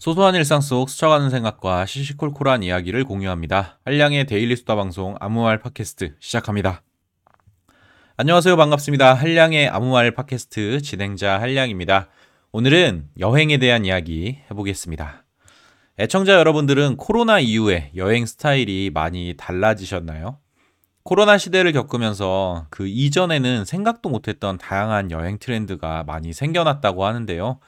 소소한 일상 속 스쳐가는 생각과 시시콜콜한 이야기를 공유합니다. 한량의 데일리 수다 방송 아무말 팟캐스트 시작합니다. 안녕하세요. 반갑습니다. 한량의 아무말 팟캐스트 진행자 한량입니다. 오늘은 여행에 대한 이야기 해보겠습니다. 애청자 여러분들은 코로나 이후에 여행 스타일이 많이 달라지셨나요? 코로나 시대를 겪으면서 그 이전에는 생각도 못했던 다양한 여행 트렌드가 많이 생겨났다고 하는데요.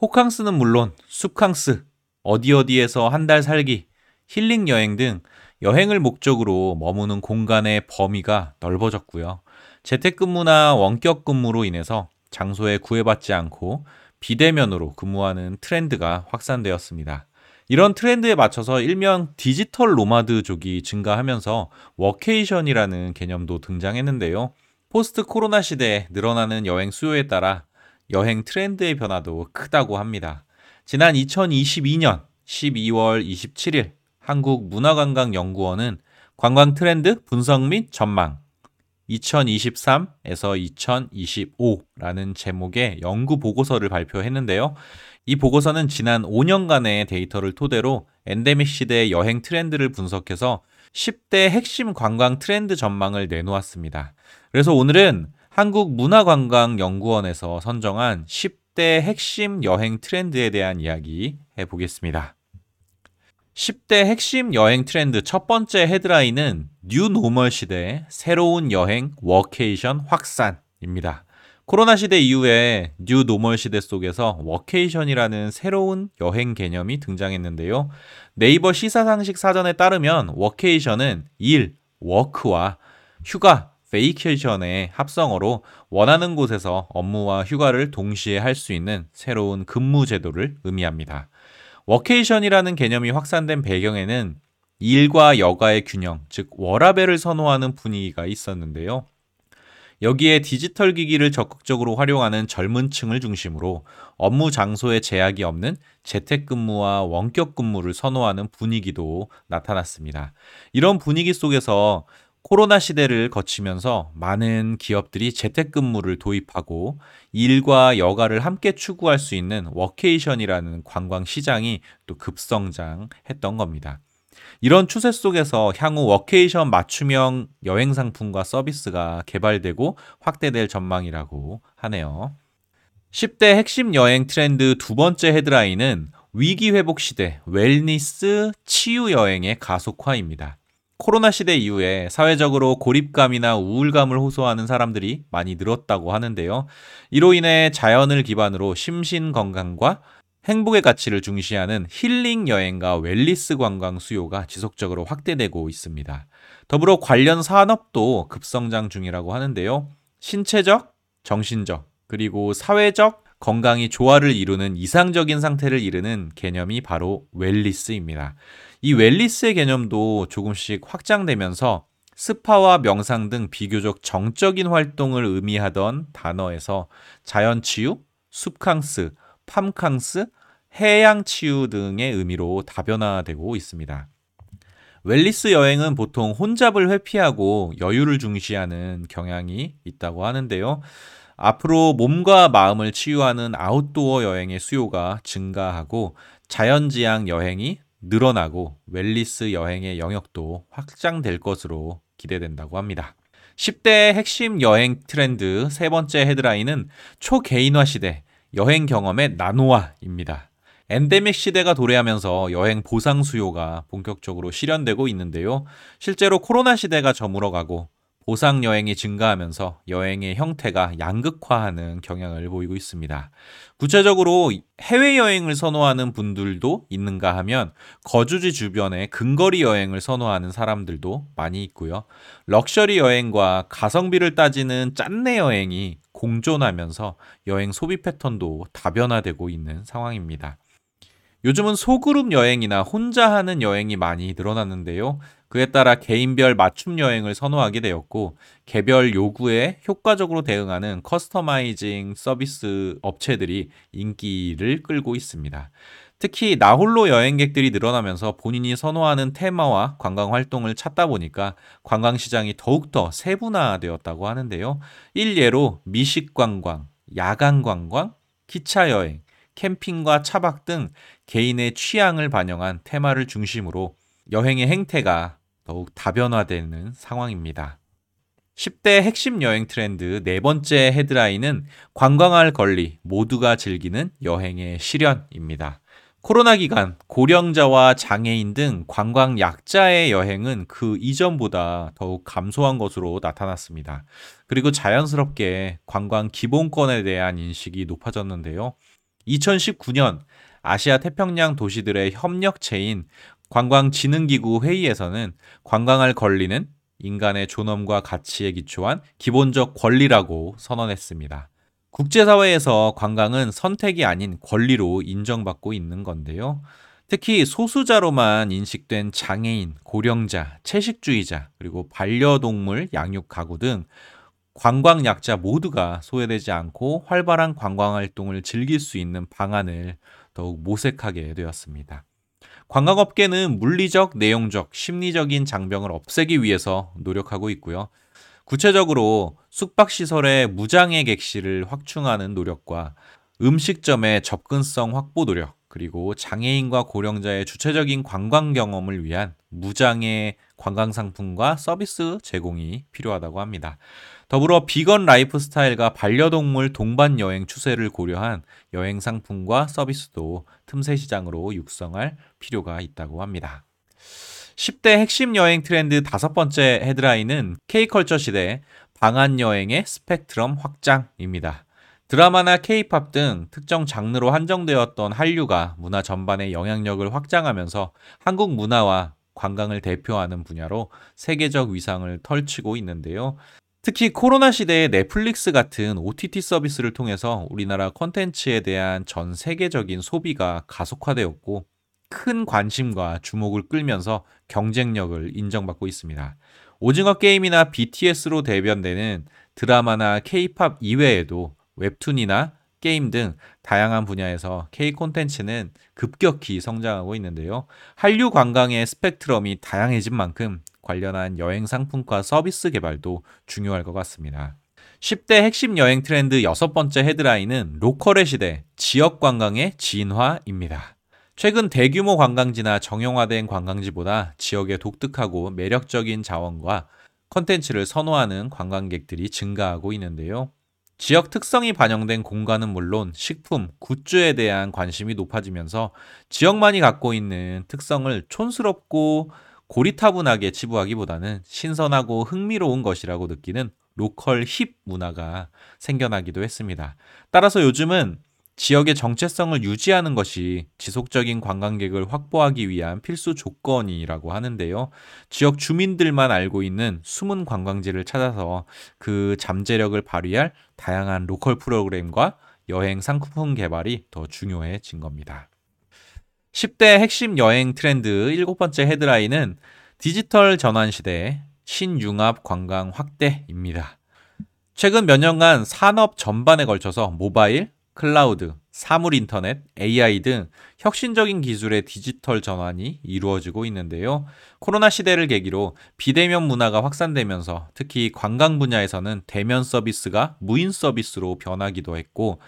호캉스는 물론 숲캉스, 어디 어디에서 한 달 살기, 힐링 여행 등 여행을 목적으로 머무는 공간의 범위가 넓어졌고요. 재택근무나 원격 근무로 인해서 장소에 구애받지 않고 비대면으로 근무하는 트렌드가 확산되었습니다. 이런 트렌드에 맞춰서 일명 디지털 노마드족이 증가하면서 워케이션이라는 개념도 등장했는데요. 포스트 코로나 시대에 늘어나는 여행 수요에 따라 여행 트렌드의 변화도 크다고 합니다. 지난 2022년 12월 27일 한국문화관광연구원은 관광 트렌드 분석 및 전망 2023에서 2025라는 제목의 연구 보고서를 발표했는데요. 이 보고서는 지난 5년간의 데이터를 토대로 엔데믹 시대의 여행 트렌드를 분석해서 10대 핵심 관광 트렌드 전망을 내놓았습니다. 그래서 오늘은 한국문화관광연구원에서 선정한 10대 핵심 여행 트렌드에 대한 이야기 해보겠습니다. 10대 핵심 여행 트렌드 첫 번째 헤드라인은 뉴 노멀 시대 새로운 여행 워케이션 확산입니다. 코로나 시대 이후에 뉴 노멀 시대 속에서 워케이션이라는 새로운 여행 개념이 등장했는데요. 네이버 시사상식 사전에 따르면 워케이션은 일, 워크와 휴가, vacation의 합성어로 원하는 곳에서 업무와 휴가를 동시에 할 수 있는 새로운 근무 제도를 의미합니다. 워케이션이라는 개념이 확산된 배경에는 일과 여가의 균형, 즉 워라밸을 선호하는 분위기가 있었는데요. 여기에 디지털 기기를 적극적으로 활용하는 젊은 층을 중심으로 업무 장소에 제약이 없는 재택근무와 원격 근무를 선호하는 분위기도 나타났습니다. 이런 분위기 속에서 코로나 시대를 거치면서 많은 기업들이 재택근무를 도입하고 일과 여가를 함께 추구할 수 있는 워케이션이라는 관광 시장이 또 급성장했던 겁니다. 이런 추세 속에서 향후 워케이션 맞춤형 여행 상품과 서비스가 개발되고 확대될 전망이라고 하네요. 10대 핵심 여행 트렌드 두 번째 헤드라인은 위기 회복 시대 웰니스 치유 여행의 가속화입니다. 코로나 시대 이후에 사회적으로 고립감이나 우울감을 호소하는 사람들이 많이 늘었다고 하는데요. 이로 인해 자연을 기반으로 심신 건강과 행복의 가치를 중시하는 힐링 여행과 웰리스 관광 수요가 지속적으로 확대되고 있습니다. 더불어 관련 산업도 급성장 중이라고 하는데요. 신체적, 정신적, 그리고 사회적 건강이 조화를 이루는 이상적인 상태를 이루는 개념이 바로 웰리스입니다. 이 웰니스의 개념도 조금씩 확장되면서 스파와 명상 등 비교적 정적인 활동을 의미하던 단어에서 자연 치유, 숲캉스, 팜캉스, 해양 치유 등의 의미로 다변화되고 있습니다. 웰니스 여행은 보통 혼잡을 회피하고 여유를 중시하는 경향이 있다고 하는데요. 앞으로 몸과 마음을 치유하는 아웃도어 여행의 수요가 증가하고 자연지향 여행이 늘어나고 웰리스 여행의 영역도 확장될 것으로 기대된다고 합니다. 10대 핵심 여행 트렌드 세 번째 헤드라인은 초개인화 시대 여행 경험의 나노화입니다. 엔데믹 시대가 도래하면서 여행 보상 수요가 본격적으로 실현되고 있는데요. 실제로 코로나 시대가 저물어가고 보상 여행이 증가하면서 여행의 형태가 양극화하는 경향을 보이고 있습니다. 구체적으로 해외여행을 선호하는 분들도 있는가 하면 거주지 주변에 근거리 여행을 선호하는 사람들도 많이 있고요. 럭셔리 여행과 가성비를 따지는 짠내 여행이 공존하면서 여행 소비 패턴도 다변화되고 있는 상황입니다. 요즘은 소그룹 여행이나 혼자 하는 여행이 많이 늘어났는데요. 그에 따라 개인별 맞춤 여행을 선호하게 되었고, 개별 요구에 효과적으로 대응하는 customizing 서비스 업체들이 인기를 끌고 있습니다. 특히 나홀로 여행객들이 늘어나면서 본인이 선호하는 테마와 관광 활동을 찾다 보니까 관광 시장이 더욱더 세분화되었다고 하는데요. 일예로 미식 관광, 야간 관광, 기차 여행, 캠핑과 차박 등 개인의 취향을 반영한 테마를 중심으로 여행의 행태가 더욱 다변화되는 상황입니다. 10대 핵심 여행 트렌드 네 번째 헤드라인은 관광할 권리 모두가 즐기는 여행의 실현입니다. 코로나 기간 고령자와 장애인 등 관광 약자의 여행은 그 이전보다 더욱 감소한 것으로 나타났습니다. 그리고 자연스럽게 관광 기본권에 대한 인식이 높아졌는데요. 2019년 아시아 태평양 도시들의 협력체인 관광진흥기구 회의에서는 관광할 권리는 인간의 존엄과 가치에 기초한 기본적 권리라고 선언했습니다. 국제사회에서 관광은 선택이 아닌 권리로 인정받고 있는 건데요. 특히 소수자로만 인식된 장애인, 고령자, 채식주의자, 그리고 반려동물 양육 가구 등 관광 약자 모두가 소외되지 않고 활발한 관광 활동을 즐길 수 있는 방안을 더욱 모색하게 되었습니다. 관광업계는 물리적, 내용적, 심리적인 장벽을 없애기 위해서 노력하고 있고요. 구체적으로 숙박시설의 무장애 객실을 확충하는 노력과 음식점의 접근성 확보 노력, 그리고 장애인과 고령자의 주체적인 관광 경험을 위한 무장애 관광 상품과 서비스 제공이 필요하다고 합니다. 더불어 vegan lifestyle과 반려동물 동반 여행 추세를 고려한 여행 상품과 서비스도 틈새 시장으로 육성할 필요가 있다고 합니다. 10대 핵심 여행 트렌드 다섯 번째 헤드라인은 K컬처 시대 방한 여행의 스펙트럼 확장입니다. 드라마나 케이팝 등 특정 장르로 한정되었던 한류가 문화 전반의 영향력을 확장하면서 한국 문화와 관광을 대표하는 분야로 세계적 위상을 펼치고 있는데요. 특히 코로나 시대에 넷플릭스 같은 OTT 서비스를 통해서 우리나라 콘텐츠에 대한 전 세계적인 소비가 가속화되었고 큰 관심과 주목을 끌면서 경쟁력을 인정받고 있습니다. 오징어 게임이나 BTS로 대변되는 드라마나 케이팝 이외에도 웹툰이나 게임 등 다양한 분야에서 K 콘텐츠는 급격히 성장하고 있는데요. 한류 관광의 스펙트럼이 다양해진 만큼 관련한 여행 상품과 서비스 개발도 중요할 것 같습니다. 10대 핵심 여행 트렌드 여섯 번째 헤드라인은 local의 시대, 지역 관광의 진화입니다. 최근 대규모 관광지나 정형화된 관광지보다 지역의 독특하고 매력적인 자원과 컨텐츠를 선호하는 관광객들이 증가하고 있는데요. 지역 특성이 반영된 공간은 물론 식품, goods에 대한 관심이 높아지면서 지역만이 갖고 있는 특성을 촌스럽고 고리타분하게 치부하기보다는 신선하고 흥미로운 것이라고 느끼는 local hip 문화가 생겨나기도 했습니다. 따라서 요즘은 지역의 정체성을 유지하는 것이 지속적인 관광객을 확보하기 위한 필수 조건이라고 하는데요. 지역 주민들만 알고 있는 숨은 관광지를 찾아서 그 잠재력을 발휘할 다양한 local 프로그램과 여행 상품 개발이 더 중요해진 겁니다. 10대 핵심 여행 트렌드 일곱 번째 헤드라인은 디지털 전환 시대 신융합 관광 확대입니다. 최근 몇 년간 산업 전반에 걸쳐서 모바일, 클라우드, 사물 인터넷, AI 등 혁신적인 기술의 디지털 전환이 이루어지고 있는데요. 코로나 시대를 계기로 비대면 문화가 확산되면서 특히 관광 분야에서는 대면 서비스가 무인 서비스로 변하기도 했고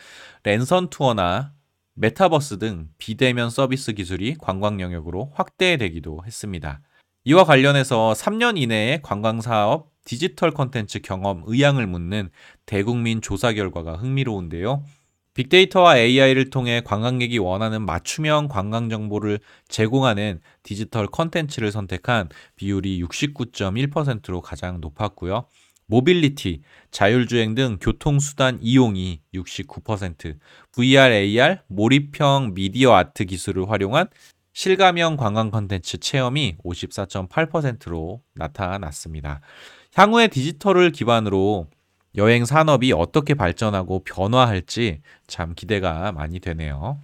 랜선 투어나 메타버스 등 비대면 서비스 기술이 관광 영역으로 확대되기도 했습니다. 이와 관련해서 3년 이내에 관광 사업 디지털 컨텐츠 경험 의향을 묻는 대국민 조사 결과가 흥미로운데요. 빅데이터와 AI를 통해 관광객이 원하는 맞춤형 관광 정보를 제공하는 디지털 컨텐츠를 선택한 비율이 69.1%로 가장 높았고요. 모빌리티, 자율주행 등 교통수단 이용이 69%, VR, AR, 몰입형 미디어 아트 기술을 활용한 실감형 관광 컨텐츠 체험이 54.8%로 나타났습니다. 향후에 디지털을 기반으로 여행 산업이 어떻게 발전하고 변화할지 참 기대가 많이 되네요.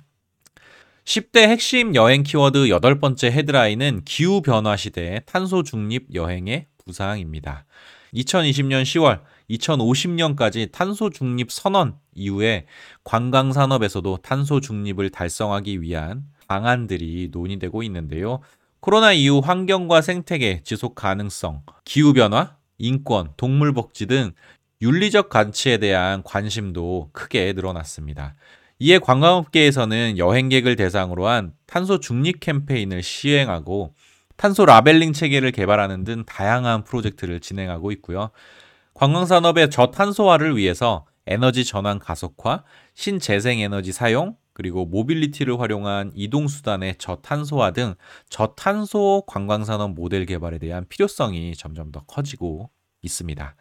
10대 핵심 여행 키워드 여덟 번째 헤드라인은 기후변화 시대 탄소 중립 여행의 부상입니다. 2020년 10월, 2050년까지 탄소 중립 선언 이후에 관광 산업에서도 탄소 중립을 달성하기 위한 방안들이 논의되고 있는데요. 코로나 이후 환경과 생태계 지속 가능성, 기후 변화, 인권, 동물 복지 등 윤리적 가치에 대한 관심도 크게 늘어났습니다. 이에 관광업계에서는 여행객을 대상으로 한 탄소 중립 캠페인을 시행하고 탄소 labeling 체계를 개발하는 등 다양한 프로젝트를 진행하고 있고요. 관광산업의 저탄소화를 위해서 에너지 전환 가속화, 신재생 에너지 사용, 그리고 mobility를 활용한 이동수단의 저탄소화 등 저탄소 관광산업 모델 개발에 대한 필요성이 점점 더 커지고 있습니다.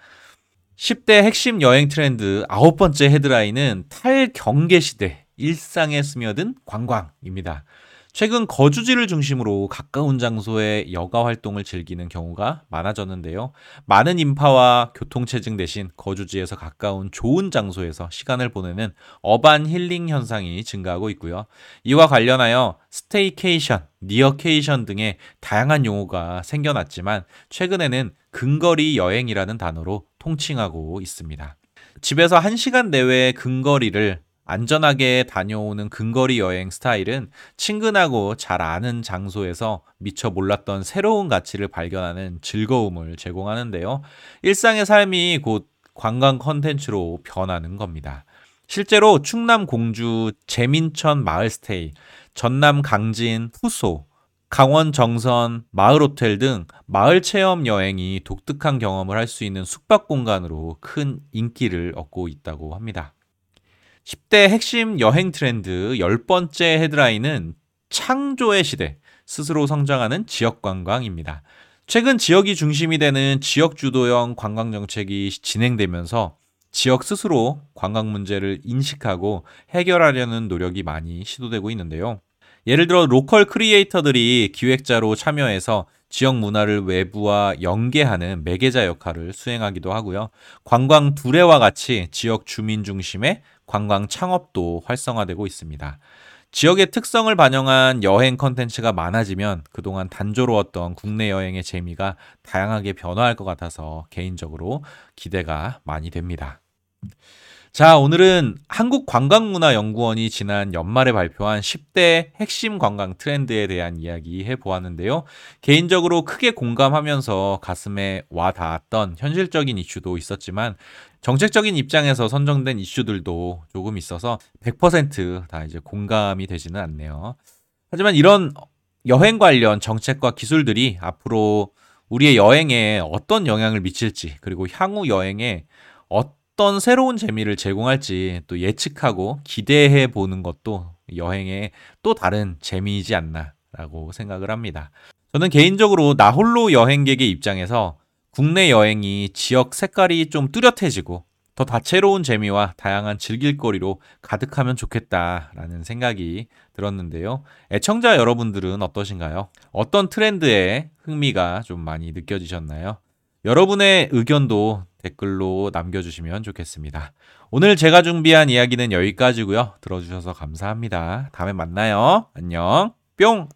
10대 핵심 여행 트렌드 아홉 번째 헤드라인은 탈경계 시대, 일상에 스며든 관광입니다. 최근 거주지를 중심으로 가까운 장소에 여가 활동을 즐기는 경우가 많아졌는데요. 많은 인파와 교통체증 대신 거주지에서 가까운 좋은 장소에서 시간을 보내는 urban healing 현상이 증가하고 있고요. 이와 관련하여 staycation, nearcation 등의 다양한 용어가 생겨났지만 최근에는 근거리 여행이라는 단어로 통칭하고 있습니다. 집에서 1시간 내외의 근거리를 안전하게 다녀오는 근거리 여행 스타일은 친근하고 잘 아는 장소에서 미처 몰랐던 새로운 가치를 발견하는 즐거움을 제공하는데요. 일상의 삶이 곧 관광 컨텐츠로 변하는 겁니다. 실제로 충남 공주 재민천 마을 스테이, 전남 강진 후소, 강원 정선 마을 호텔 등 마을 체험 여행이 독특한 경험을 할 수 있는 숙박 공간으로 큰 인기를 얻고 있다고 합니다. 10대 핵심 여행 트렌드 10번째 헤드라인은 창조의 시대, 스스로 성장하는 지역 관광입니다. 최근 지역이 중심이 되는 지역 주도형 관광 정책이 진행되면서 지역 스스로 관광 문제를 인식하고 해결하려는 노력이 많이 시도되고 있는데요. 예를 들어 local creator들이 기획자로 참여해서 지역 문화를 외부와 연계하는 매개자 역할을 수행하기도 하고요. 관광 두레와 같이 지역 주민 중심의 관광 창업도 활성화되고 있습니다. 지역의 특성을 반영한 여행 컨텐츠가 많아지면 그동안 단조로웠던 국내 여행의 재미가 다양하게 변화할 것 같아서 개인적으로 기대가 많이 됩니다. 자, 오늘은 한국관광문화연구원이 지난 연말에 발표한 10대 핵심 관광 트렌드에 대한 이야기 해보았는데요. 개인적으로 크게 공감하면서 가슴에 와 닿았던 현실적인 이슈도 있었지만 정책적인 입장에서 선정된 이슈들도 조금 있어서 100%다 이제 공감이 되지는 않네요. 하지만 이런 여행 관련 정책과 기술들이 앞으로 우리의 여행에 어떤 영향을 미칠지 그리고 향후 여행에 어떤 어떤 새로운 재미를 제공할지 또 예측하고 기대해 보는 것도 여행의 또 다른 재미이지 않나라고 생각을 합니다. 저는 개인적으로 나홀로 여행객의 입장에서 국내 여행이 지역 색깔이 좀 뚜렷해지고 더 다채로운 재미와 다양한 즐길거리로 가득하면 좋겠다라는 생각이 들었는데요. 애청자 여러분들은 어떠신가요? 어떤 트렌드에 흥미가 좀 많이 느껴지셨나요? 여러분의 의견도 댓글로 남겨주시면 좋겠습니다. 오늘 제가 준비한 이야기는 여기까지고요. 들어주셔서 감사합니다. 다음에 만나요. 안녕. 뿅!